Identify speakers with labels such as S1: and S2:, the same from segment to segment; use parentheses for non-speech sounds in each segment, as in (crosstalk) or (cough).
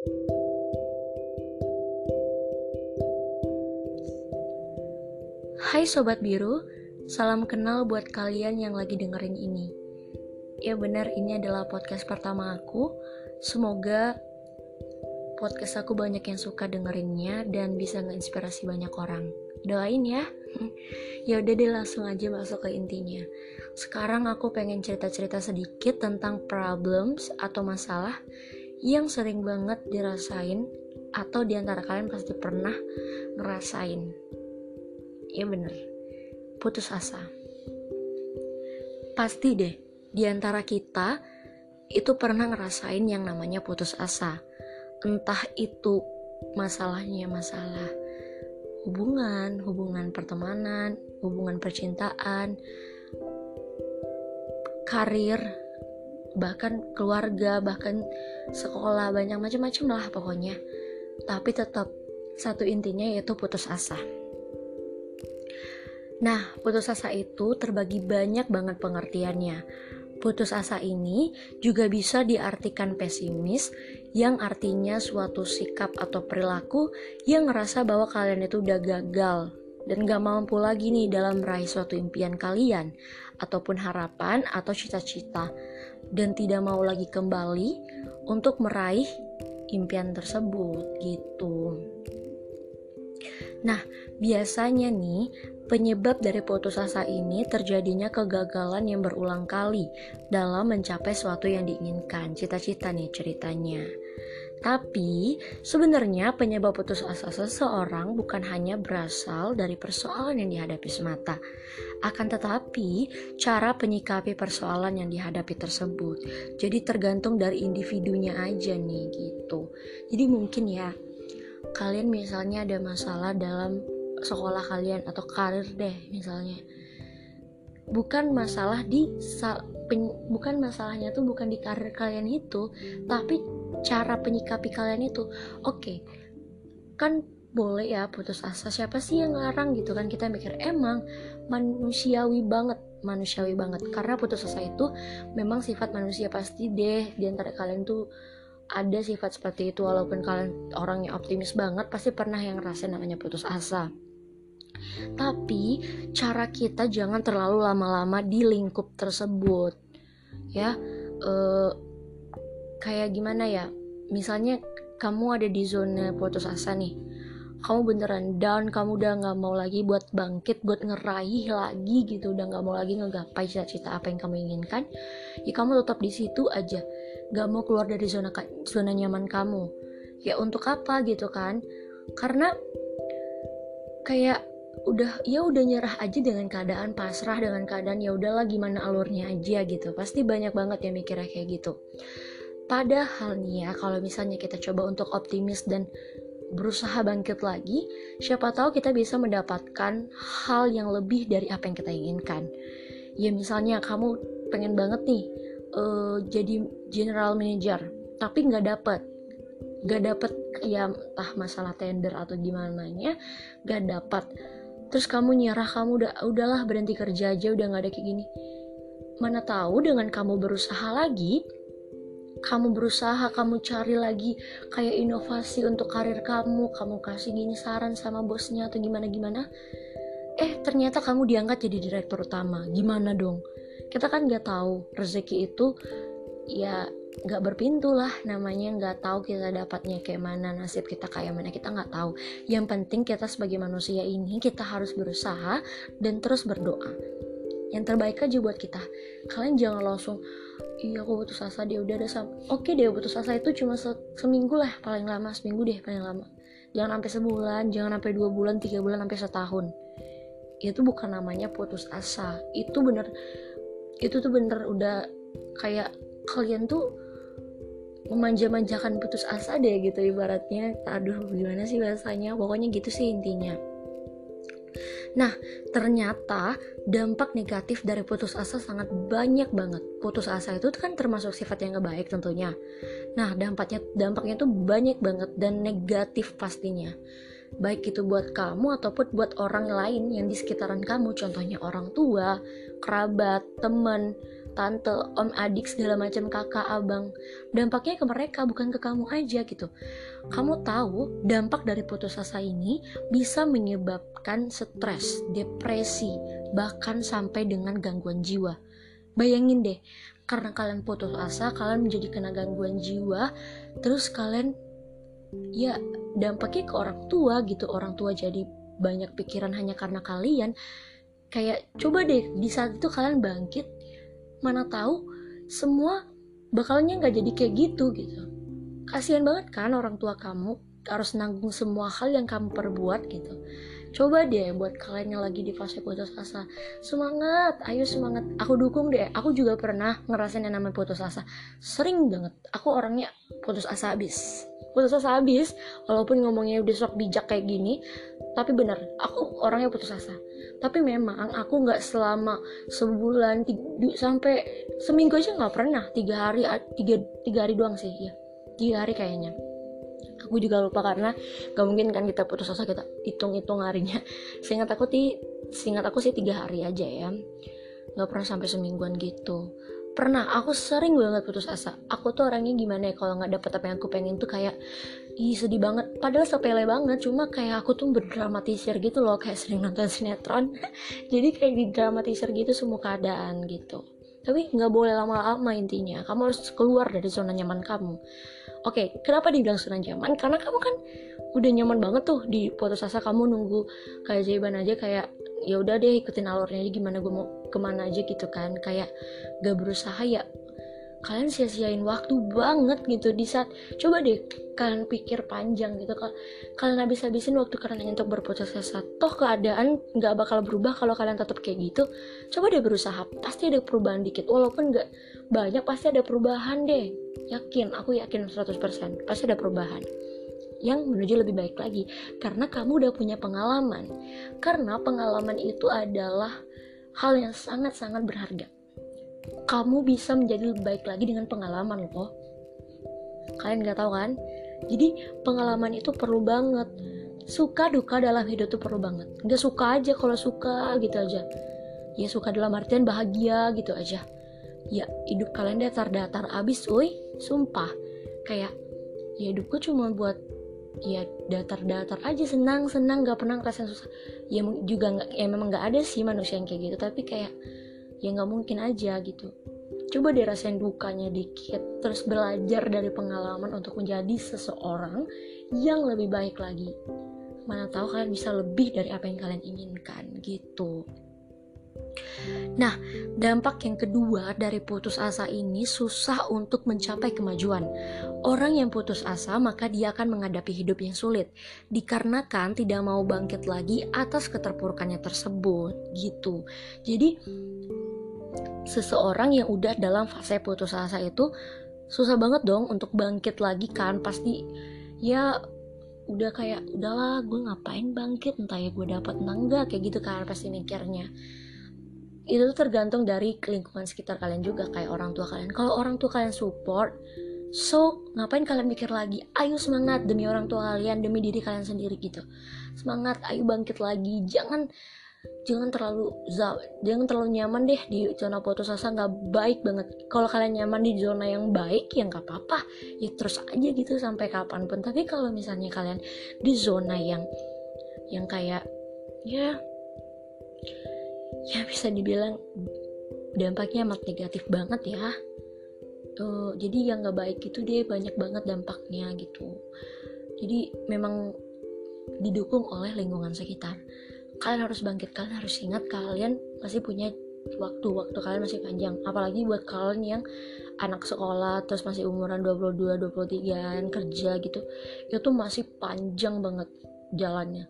S1: Hai Sobat Biru, salam kenal buat kalian yang lagi dengerin ini. Ya benar, ini adalah podcast pertama aku. Semoga podcast aku banyak yang suka dengerinnya dan bisa nginspirasi banyak orang. Doain ya. (laughs) ya udah deh langsung aja masuk ke intinya. Sekarang aku pengen cerita-cerita sedikit tentang problems atau masalah yang sering banget dirasain atau di antara kalian pasti pernah ngerasain. Ya bener putus asa. Pasti deh di antara kita itu pernah ngerasain yang namanya putus asa. Entah itu masalahnya masalah hubungan hubungan pertemanan hubungan percintaan karir bahkan keluarga bahkan sekolah banyak macam-macam lah pokoknya. Tapi tetap satu intinya yaitu putus asa. Nah, putus asa itu terbagi banyak banget pengertiannya. Putus asa ini juga bisa diartikan pesimis, yang artinya suatu sikap atau perilaku yang ngerasa bahwa kalian itu udah gagal dan gak mampu lagi nih dalam meraih suatu impian kalian, ataupun harapan atau cita-cita, dan tidak mau lagi kembali untuk meraih impian tersebut gitu. Nah, biasanya nih penyebab dari putus asa ini terjadinya kegagalan yang berulang kali dalam mencapai suatu yang diinginkan. Cita-cita nih ceritanya. Tapi sebenarnya penyebab putus asa seseorang bukan hanya berasal dari persoalan yang dihadapi semata, akan tetapi cara penyikapi persoalan yang dihadapi tersebut. Jadi tergantung dari individunya aja nih gitu. Jadi mungkin ya kalian misalnya ada masalah dalam sekolah kalian atau karir deh misalnya bukan masalah di pen, bukan masalahnya tuh bukan di karir kalian itu tapi cara penyikapi kalian itu. Oke okay, kan boleh ya putus asa siapa sih yang larang gitu kan? Kita mikir emang manusiawi banget manusiawi banget. Karena putus asa itu memang sifat manusia pasti deh di antara kalian tuh ada sifat seperti itu walaupun kalian orangnya optimis banget pasti pernah yang ngerasain namanya putus asa tapi cara kita jangan terlalu lama-lama di lingkup tersebut ya. Eh, kayak gimana ya? Misalnya kamu ada di zona putus asa nih. Kamu beneran down kamu udah nggak mau lagi buat bangkit buat ngeraih lagi gitu. Udah nggak mau lagi ngegapai cita-cita apa yang kamu inginkan. Ya kamu tetap di situ aja. Gak mau keluar dari zona zona nyaman kamu. Ya untuk apa gitu kan? Karena kayak udah ya udah nyerah aja dengan keadaan pasrah dengan keadaan ya udahlah gimana alurnya aja gitu. Pasti banyak banget yang mikirnya kayak gitu. Padahal nih ya kalau misalnya kita coba untuk optimis dan berusaha bangkit lagi siapa tahu kita bisa mendapatkan hal yang lebih dari apa yang kita inginkan. Ya misalnya kamu pengen banget nih uh, jadi general manager tapi nggak dapet. Nggak dapet ya entah masalah tender atau gimana nya nggak dapet terus kamu nyerah kamu udah udahlah berhenti kerja aja udah nggak ada kayak gini mana tahu dengan kamu berusaha lagi kamu berusaha, kamu cari lagi kayak inovasi untuk karir kamu, kamu kasih gini saran sama bosnya atau gimana-gimana. Eh, ternyata kamu diangkat jadi direktur utama. Gimana dong? kita kan nggak tahu rezeki itu ya nggak berpintu lah namanya nggak tahu kita dapatnya kayak mana nasib kita kayak mana kita nggak tahu. Yang penting kita sebagai manusia ini kita harus berusaha dan terus berdoa. Yang terbaik aja buat kita. Kalian jangan langsung iya aku putus asa dia udah ada sama oke deh putus asa itu cuma se seminggu lah paling lama seminggu deh paling lama. Jangan sampai sebulan jangan sampai dua bulan tiga bulan sampai setahun. Itu bukan namanya putus asa. Itu bener itu tuh bener udah kayak kalian tuh memanja-manjakan putus asa deh gitu ibaratnya. Aduh gimana sih bahasanya? Pokoknya gitu sih intinya. Nah, ternyata dampak negatif dari putus asa sangat banyak banget. Putus asa itu kan termasuk sifat yang gak baik tentunya. Nah, dampaknya dampaknya tuh banyak banget dan negatif pastinya. Baik itu buat kamu ataupun buat orang lain yang di sekitaran kamu. Contohnya orang tua kerabat teman tante, om, adik segala macam kakak, abang. Dampaknya ke mereka bukan ke kamu aja gitu. Kamu tahu dampak dari putus asa ini bisa menyebabkan stres, depresi, bahkan sampai dengan gangguan jiwa. Bayangin deh, karena kalian putus asa, kalian menjadi kena gangguan jiwa, terus kalian ya dampaknya ke orang tua gitu. Orang tua jadi banyak pikiran hanya karena kalian kayak coba deh di saat itu kalian bangkit mana tahu semua bakalnya nggak jadi kayak gitu gitu. Kasihan banget kan orang tua kamu harus nanggung semua hal yang kamu perbuat gitu. Coba deh buat kalian yang lagi di fase putus asa. Semangat ayo semangat. Aku dukung deh. Aku juga pernah ngerasain yang namanya putus asa. Sering banget. Aku orangnya putus asa habis putus asa habis walaupun ngomongnya udah sok bijak kayak gini tapi bener aku orangnya putus asa. Tapi memang aku nggak selama sebulan tiga, sampai seminggu aja nggak pernah. Tiga hari tiga tiga hari doang sih ya tiga hari kayaknya. Aku juga lupa karena gak mungkin kan kita putus asa kita hitung-hitung harinya. (laughs) Seingat aku ti seingat aku sih tiga hari aja ya. Nggak pernah sampai semingguan gitu pernah aku sering banget putus asa. Aku tuh orangnya gimana ya kalau nggak dapet apa yang aku pengen tuh kayak ih sedih banget. Padahal sepele banget cuma kayak aku tuh berdramatisir gitu loh kayak sering nonton sinetron. (laughs) Jadi kayak didramatisir gitu semua keadaan gitu. Tapi nggak boleh lama-lama intinya. Kamu harus keluar dari zona nyaman kamu. Oke kenapa dibilang zona nyaman? Karena kamu kan udah nyaman banget tuh di putus asa kamu nunggu kayak jawaban aja kayak ya udah deh ikutin alurnya aja gimana gue mau ke mana aja gitu kan. Kayak gak berusaha ya kalian sia-siain waktu banget gitu di saat coba deh kalian pikir panjang gitu. Kalau kalian habis-habisin waktu kalian untuk berputus asa toh keadaan nggak bakal berubah kalau kalian tetap kayak gitu. Coba deh berusaha pasti ada perubahan dikit. Walaupun nggak banyak pasti ada perubahan deh. Yakin aku yakin 100% pasti ada perubahan yang menuju lebih baik lagi. Karena kamu udah punya pengalaman. Karena pengalaman itu adalah hal yang sangat-sangat berharga. Kamu bisa menjadi lebih baik lagi dengan pengalaman loh. Kalian nggak tahu kan? Jadi pengalaman itu perlu banget. Suka duka dalam hidup itu perlu banget. Nggak suka aja kalau suka gitu aja. Ya suka dalam artian bahagia gitu aja. Ya hidup kalian datar-datar abis uy. Sumpah. Kayak ya hidupku cuma buat ya datar-datar aja senang senang gak pernah ngerasain susah. Ya juga nggak ya memang nggak ada sih manusia yang kayak gitu tapi kayak ya nggak mungkin aja gitu. Coba deh rasain dukanya dikit terus belajar dari pengalaman untuk menjadi seseorang yang lebih baik lagi. Mana tahu kalian bisa lebih dari apa yang kalian inginkan gitu Nah, dampak yang kedua dari putus asa ini susah untuk mencapai kemajuan. Orang yang putus asa maka dia akan menghadapi hidup yang sulit dikarenakan tidak mau bangkit lagi atas keterpurukannya tersebut gitu. Jadi seseorang yang udah dalam fase putus asa itu susah banget dong untuk bangkit lagi kan pasti ya udah kayak udahlah gue ngapain bangkit entah ya gue dapat enggak kayak gitu kan pasti mikirnya itu tergantung dari lingkungan sekitar kalian juga kayak orang tua kalian. Kalau orang tua kalian support so ngapain kalian mikir lagi? Ayo semangat demi orang tua kalian demi diri kalian sendiri gitu. Semangat ayo bangkit lagi. Jangan jangan terlalu jangan terlalu nyaman deh di zona putus asa. Nggak baik banget. Kalau kalian nyaman di zona yang baik ya nggak apa-apa. Ya terus aja gitu sampai kapan pun. Tapi kalau misalnya kalian di zona yang yang kayak ya ya bisa dibilang dampaknya amat negatif banget ya. Uh, jadi yang nggak baik itu dia banyak banget dampaknya gitu. Jadi memang didukung oleh lingkungan sekitar. Kalian harus bangkit kalian harus ingat kalian masih punya waktu waktu kalian masih panjang. Apalagi buat kalian yang anak sekolah terus masih umuran 22 23 kerja gitu. Itu masih panjang banget jalannya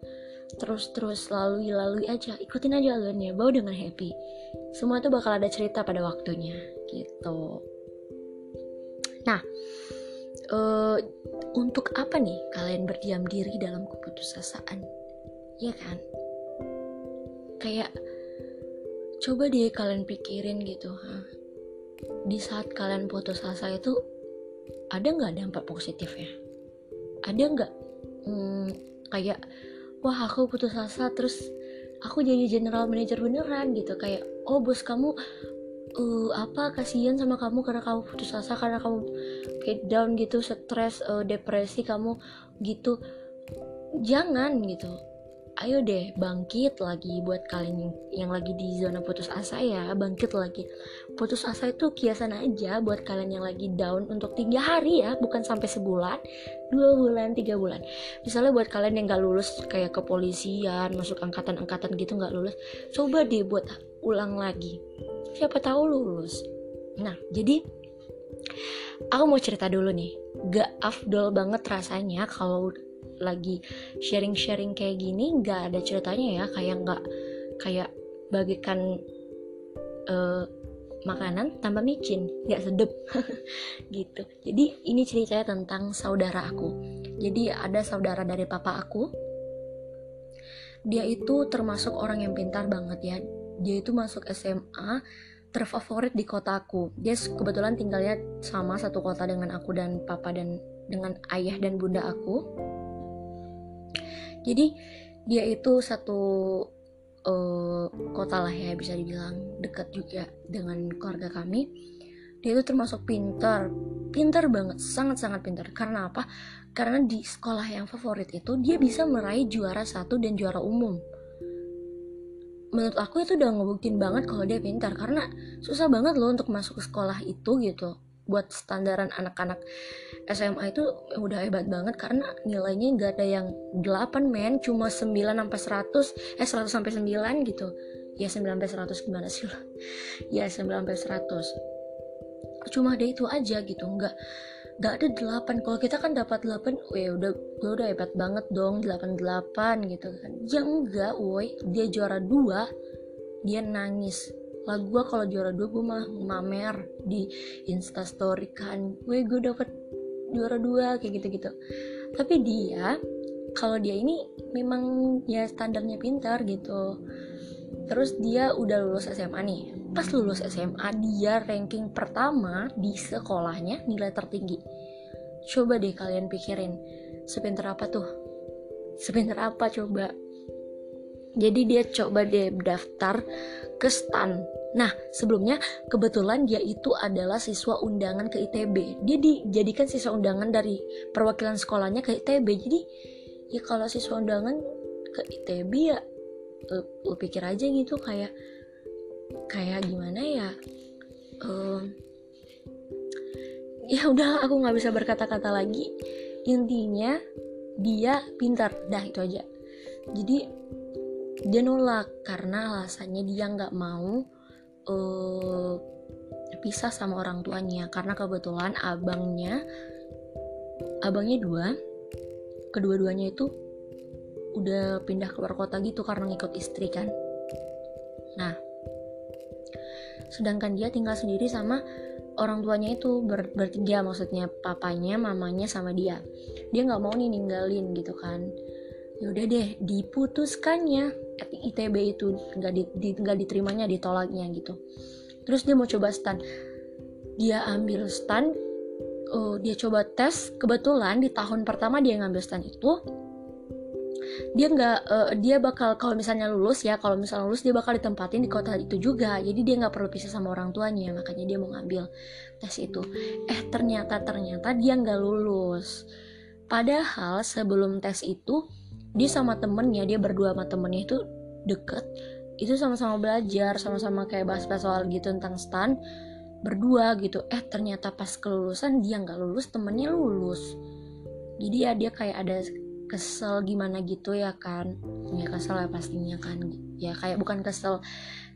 S1: terus terus lalui lalui aja. Ikutin aja alurnya. Bawa dengan happy. Semua itu bakal ada cerita pada waktunya. Gitu. Nah uh, untuk apa nih kalian berdiam diri dalam keputusasaan? Ya kan? Kayak coba deh kalian pikirin gitu ha? di saat kalian putus asa itu ada nggak dampak positifnya? Ada nggak? Hmm, kayak wah aku putus asa terus aku jadi general manager beneran gitu. Kayak oh bos kamu uh, apa kasihan sama kamu karena kamu putus asa karena kamu kayak down gitu stres uh, depresi kamu gitu. Jangan gitu ayo deh bangkit lagi buat kalian yang, lagi di zona putus asa ya bangkit lagi. Putus asa itu kiasan aja buat kalian yang lagi down untuk tiga hari ya bukan sampai sebulan dua bulan tiga bulan. Misalnya buat kalian yang gak lulus kayak kepolisian masuk angkatan-angkatan gitu gak lulus coba deh buat ulang lagi. Siapa tahu lulus. Nah jadi aku mau cerita dulu nih. Gak afdol banget rasanya kalau lagi sharing-sharing kayak gini nggak ada ceritanya ya. Kayak nggak kayak bagikan uh, makanan tanpa micin nggak sedep. (laughs) Gitu. Jadi ini ceritanya tentang saudara aku. Jadi ada saudara dari papa aku. Dia itu termasuk orang yang pintar banget ya. Dia itu masuk SMA terfavorit di kotaku dia kebetulan tinggalnya sama satu kota dengan aku dan papa dan dengan ayah dan bunda aku jadi dia itu satu uh, kota lah ya bisa dibilang dekat juga dengan keluarga kami. Dia itu termasuk pintar pintar banget sangat sangat pintar. Karena apa? Karena di sekolah yang favorit itu dia bisa meraih juara satu dan juara umum. Menurut aku itu udah ngebuktiin banget kalau dia pintar karena susah banget loh untuk masuk ke sekolah itu gitu buat standaran anak-anak SMA itu udah hebat banget karena nilainya nggak ada yang 8 men. Cuma 9 sampai 100 eh 100 sampai 9 gitu. Ya 9 sampai 100 gimana sih lo ya 9 sampai 100 cuma ada itu aja gitu nggak nggak ada 8 kalau kita kan dapat 8 ya udah gue udah hebat banget dong 88 gitu kan. Ya enggak woi. Dia juara 2 dia nangis lah gue kalau juara dua gue mah mamer di instastory kan. Gue gue dapet juara dua kayak gitu gitu tapi dia kalau dia ini memang ya standarnya pintar gitu. Terus dia udah lulus SMA nih. Pas lulus SMA dia ranking pertama di sekolahnya nilai tertinggi. Coba deh kalian pikirin sepintar apa tuh? Sepintar apa coba jadi dia coba deh daftar ke STAN. Nah, sebelumnya kebetulan dia itu adalah siswa undangan ke ITB. Dia dijadikan siswa undangan dari perwakilan sekolahnya ke ITB. Jadi, ya kalau siswa undangan ke ITB ya lu, lu pikir aja gitu kayak kayak gimana ya? Um, ya udah aku nggak bisa berkata-kata lagi. Intinya dia pintar, dah itu aja. Jadi dia nolak karena alasannya dia nggak mau uh, pisah sama orang tuanya. Karena kebetulan abangnya abangnya dua kedua-duanya itu udah pindah keluar kota gitu karena ngikut istri kan. Nah sedangkan dia tinggal sendiri sama orang tuanya itu ber bertiga maksudnya papanya mamanya sama dia. Dia nggak mau nih ninggalin gitu kan. Yaudah deh diputuskannya ITB itu nggak di, di, diterimanya ditolaknya gitu. Terus dia mau coba stan. Dia ambil stan uh, dia coba tes. Kebetulan di tahun pertama dia ngambil stan itu dia nggak uh, dia bakal kalau misalnya lulus ya kalau misalnya lulus dia bakal ditempatin di kota itu juga. Jadi dia nggak perlu pisah sama orang tuanya makanya dia mau ngambil tes itu. Eh ternyata ternyata dia nggak lulus. Padahal sebelum tes itu dia sama temennya dia berdua sama temennya itu deket. Itu sama-sama belajar sama-sama kayak bahas-bahas soal gitu tentang stan berdua gitu. Eh ternyata pas kelulusan dia nggak lulus temennya lulus. Jadi ya dia kayak ada kesel gimana gitu ya kan. Ya kesel ya pastinya kan. Ya kayak bukan kesel.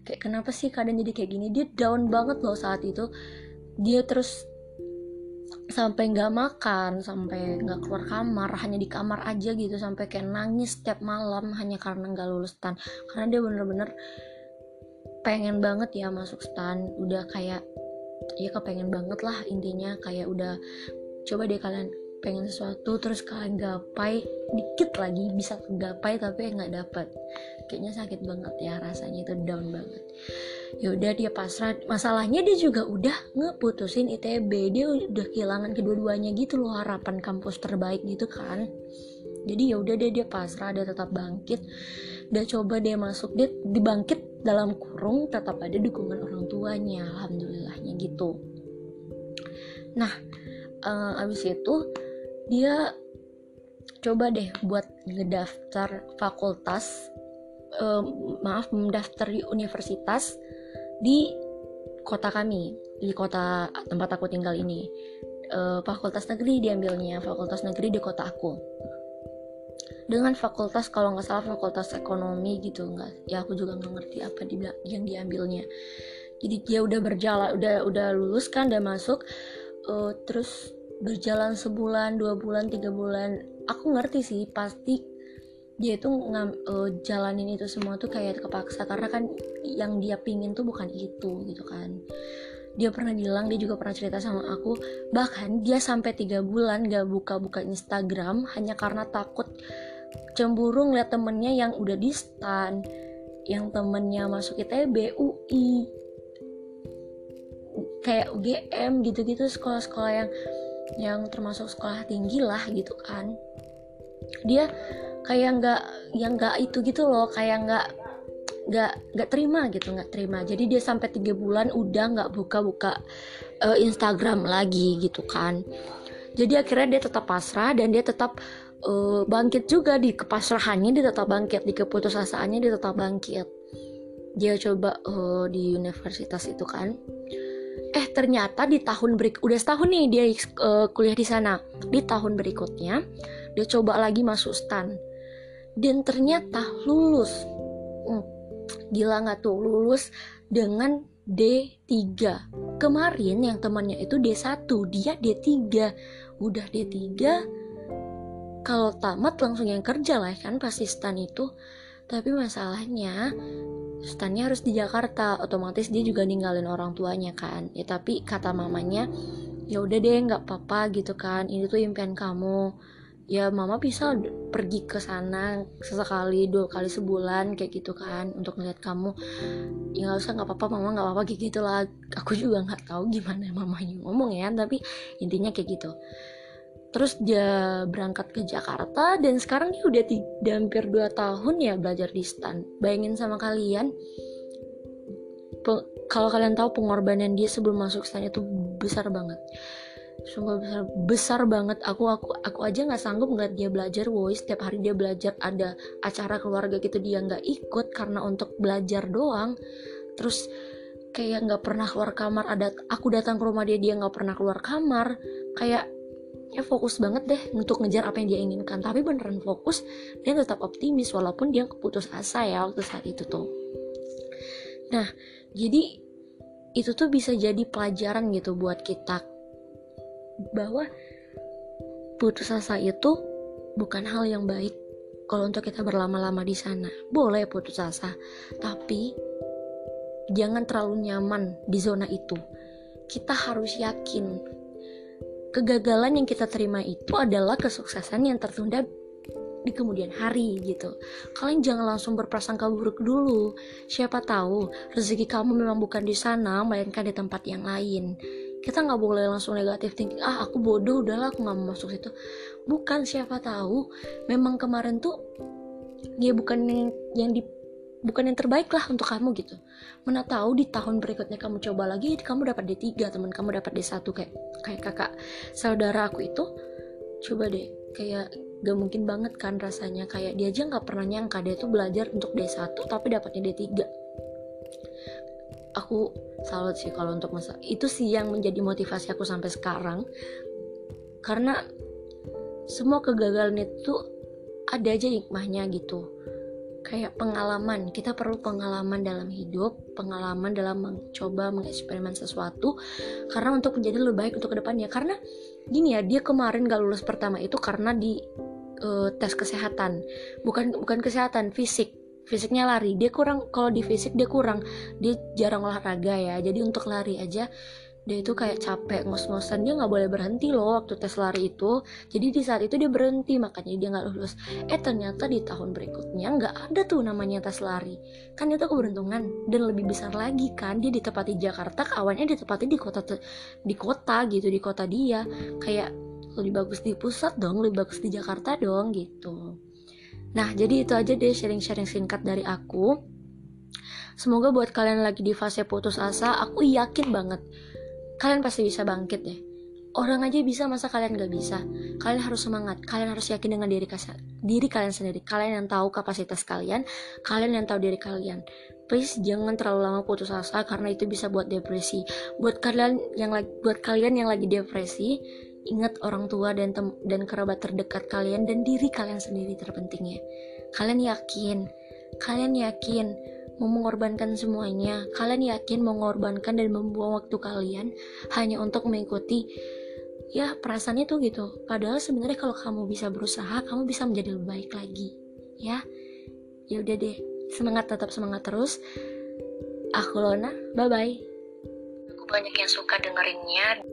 S1: Kayak kenapa sih kadang jadi kayak gini? Dia down banget loh saat itu. Dia terus sampai nggak makan sampai nggak keluar kamar hanya di kamar aja gitu sampai kayak nangis setiap malam hanya karena nggak lulus stan. Karena dia bener-bener pengen banget ya masuk stan. Udah kayak ya kepengen banget lah intinya kayak udah coba deh kalian pengen sesuatu terus kalian gapai dikit lagi bisa gapai tapi nggak dapet. Kayaknya sakit banget ya rasanya itu down banget. Ya udah dia pasrah. Masalahnya dia juga udah ngeputusin ITB dia udah kehilangan kedua-duanya gitu loh harapan kampus terbaik gitu kan. Jadi ya udah deh dia pasrah dia tetap bangkit. Dia coba dia masuk dia dibangkit dalam kurung tetap ada dukungan orang tuanya alhamdulillahnya gitu. Nah uh, abis itu dia coba deh buat ngedaftar fakultas uh, maaf mendaftar di universitas di kota kami di kota tempat aku tinggal ini. Uh, fakultas negeri diambilnya fakultas negeri di kota aku. Dengan fakultas kalau nggak salah fakultas ekonomi gitu nggak ya aku juga nggak ngerti apa yang diambilnya. Jadi dia udah berjalan udah udah lulus kan udah masuk uh, terus berjalan sebulan dua bulan tiga bulan aku ngerti sih pasti dia itu ngam, uh, jalanin itu semua tuh kayak kepaksa karena kan yang dia pingin tuh bukan itu gitu kan. Dia pernah bilang dia juga pernah cerita sama aku bahkan dia sampai tiga bulan gak buka-buka Instagram hanya karena takut cemburu ngeliat temennya yang udah di stan yang temennya masuk ITB UI kayak UGM gitu-gitu sekolah-sekolah yang yang termasuk sekolah tinggi lah gitu kan. Dia kayak nggak yang nggak itu gitu loh kayak nggak nggak nggak terima gitu nggak terima. Jadi dia sampai tiga bulan udah nggak buka-buka uh, Instagram lagi gitu kan. Jadi akhirnya dia tetap pasrah dan dia tetap uh, bangkit juga di kepasrahannya dia tetap bangkit. Di keputusasaannya dia tetap bangkit. Dia coba uh, di universitas itu kan eh ternyata di tahun berik udah setahun nih dia uh, kuliah di sana. Di tahun berikutnya dia coba lagi masuk stan. Dan ternyata lulus. Hmm, gila nggak tuh? Lulus dengan D3 kemarin yang temannya itu D1 dia D3 udah D3 kalau tamat langsung yang kerja lah kan pasti stan itu tapi masalahnya stannya harus di Jakarta. Otomatis dia juga ninggalin orang tuanya kan. Ya tapi kata mamanya ya udah deh nggak apa-apa gitu kan. Ini tuh impian kamu. Ya mama bisa pergi ke sana sesekali dua kali sebulan kayak gitu kan untuk ngeliat kamu. Ya nggak usah nggak apa-apa mama nggak apa-apa kayak gitu lah. Aku juga nggak tahu gimana mamanya ngomong ya tapi intinya kayak gitu terus dia berangkat ke Jakarta dan sekarang dia udah tiga, hampir 2 tahun ya belajar di stan. Bayangin sama kalian kalau kalian tahu pengorbanan dia sebelum masuk stan itu besar banget. Sumpah besar besar banget. Aku aku aku aja nggak sanggup ngeliat dia belajar woi. Setiap hari dia belajar ada acara keluarga gitu dia nggak ikut karena untuk belajar doang. Terus kayak nggak pernah keluar kamar ada aku datang ke rumah dia dia nggak pernah keluar kamar. Kayak ya fokus banget deh untuk ngejar apa yang dia inginkan tapi beneran fokus dia tetap optimis walaupun dia keputus asa ya waktu saat itu tuh nah jadi itu tuh bisa jadi pelajaran gitu buat kita bahwa putus asa itu bukan hal yang baik kalau untuk kita berlama-lama di sana. Boleh putus asa, tapi jangan terlalu nyaman di zona itu. Kita harus yakin kegagalan yang kita terima itu adalah kesuksesan yang tertunda di kemudian hari gitu. Kalian jangan langsung berprasangka buruk dulu. Siapa tahu rezeki kamu memang bukan di sana, melainkan di tempat yang lain kita nggak boleh langsung negatif thinking ah aku bodoh udahlah aku nggak mau masuk situ bukan siapa tahu memang kemarin tuh ya bukan yang, yang di bukan yang terbaik lah untuk kamu gitu. Mana tahu di tahun berikutnya kamu coba lagi kamu dapat D3 teman kamu dapat D1 kayak kayak kakak saudara aku itu coba deh. Kayak gak mungkin banget kan rasanya. Kayak dia aja nggak pernah nyangka dia tuh belajar untuk D1 tapi dapatnya D3 aku salut sih kalau untuk masa itu sih yang menjadi motivasi aku sampai sekarang. Karena semua kegagalan itu ada aja hikmahnya gitu kayak pengalaman. Kita perlu pengalaman dalam hidup pengalaman dalam mencoba mengeksperimen sesuatu karena untuk menjadi lebih baik untuk ke depannya. Karena gini ya dia kemarin gak lulus pertama itu karena di uh, tes kesehatan. Bukan bukan kesehatan fisik. Fisiknya lari. Dia kurang kalau di fisik dia kurang. Dia jarang olahraga ya. Jadi untuk lari aja dia itu kayak capek ngos-ngosan. Dia nggak boleh berhenti loh waktu tes lari itu. Jadi di saat itu dia berhenti makanya dia nggak lulus. Eh ternyata di tahun berikutnya nggak ada tuh namanya tes lari. Kan itu keberuntungan dan lebih besar lagi kan. Dia ditepati Jakarta kawannya ditepati di kota di kota gitu di kota dia. Kayak lebih bagus di pusat dong lebih bagus di Jakarta dong gitu. Nah, jadi itu aja deh sharing-sharing singkat dari aku. Semoga buat kalian lagi di fase putus asa, aku yakin banget kalian pasti bisa bangkit deh. Orang aja bisa, masa kalian gak bisa? Kalian harus semangat, kalian harus yakin dengan diri, diri kalian sendiri. Kalian yang tahu kapasitas kalian, kalian yang tahu diri kalian. Please jangan terlalu lama putus asa karena itu bisa buat depresi. Buat kalian yang lagi buat kalian yang lagi depresi, ingat orang tua dan tem dan kerabat terdekat kalian dan diri kalian sendiri terpentingnya. Kalian yakin, kalian yakin mau mengorbankan semuanya. Kalian yakin mau mengorbankan dan membuang waktu kalian hanya untuk mengikuti? Ya perasaannya tuh gitu. Padahal sebenarnya kalau kamu bisa berusaha kamu bisa menjadi lebih baik lagi. Ya ya udah deh. Semangat tetap semangat terus. Aku Lona bye bye aku banyak yang suka dengerinnya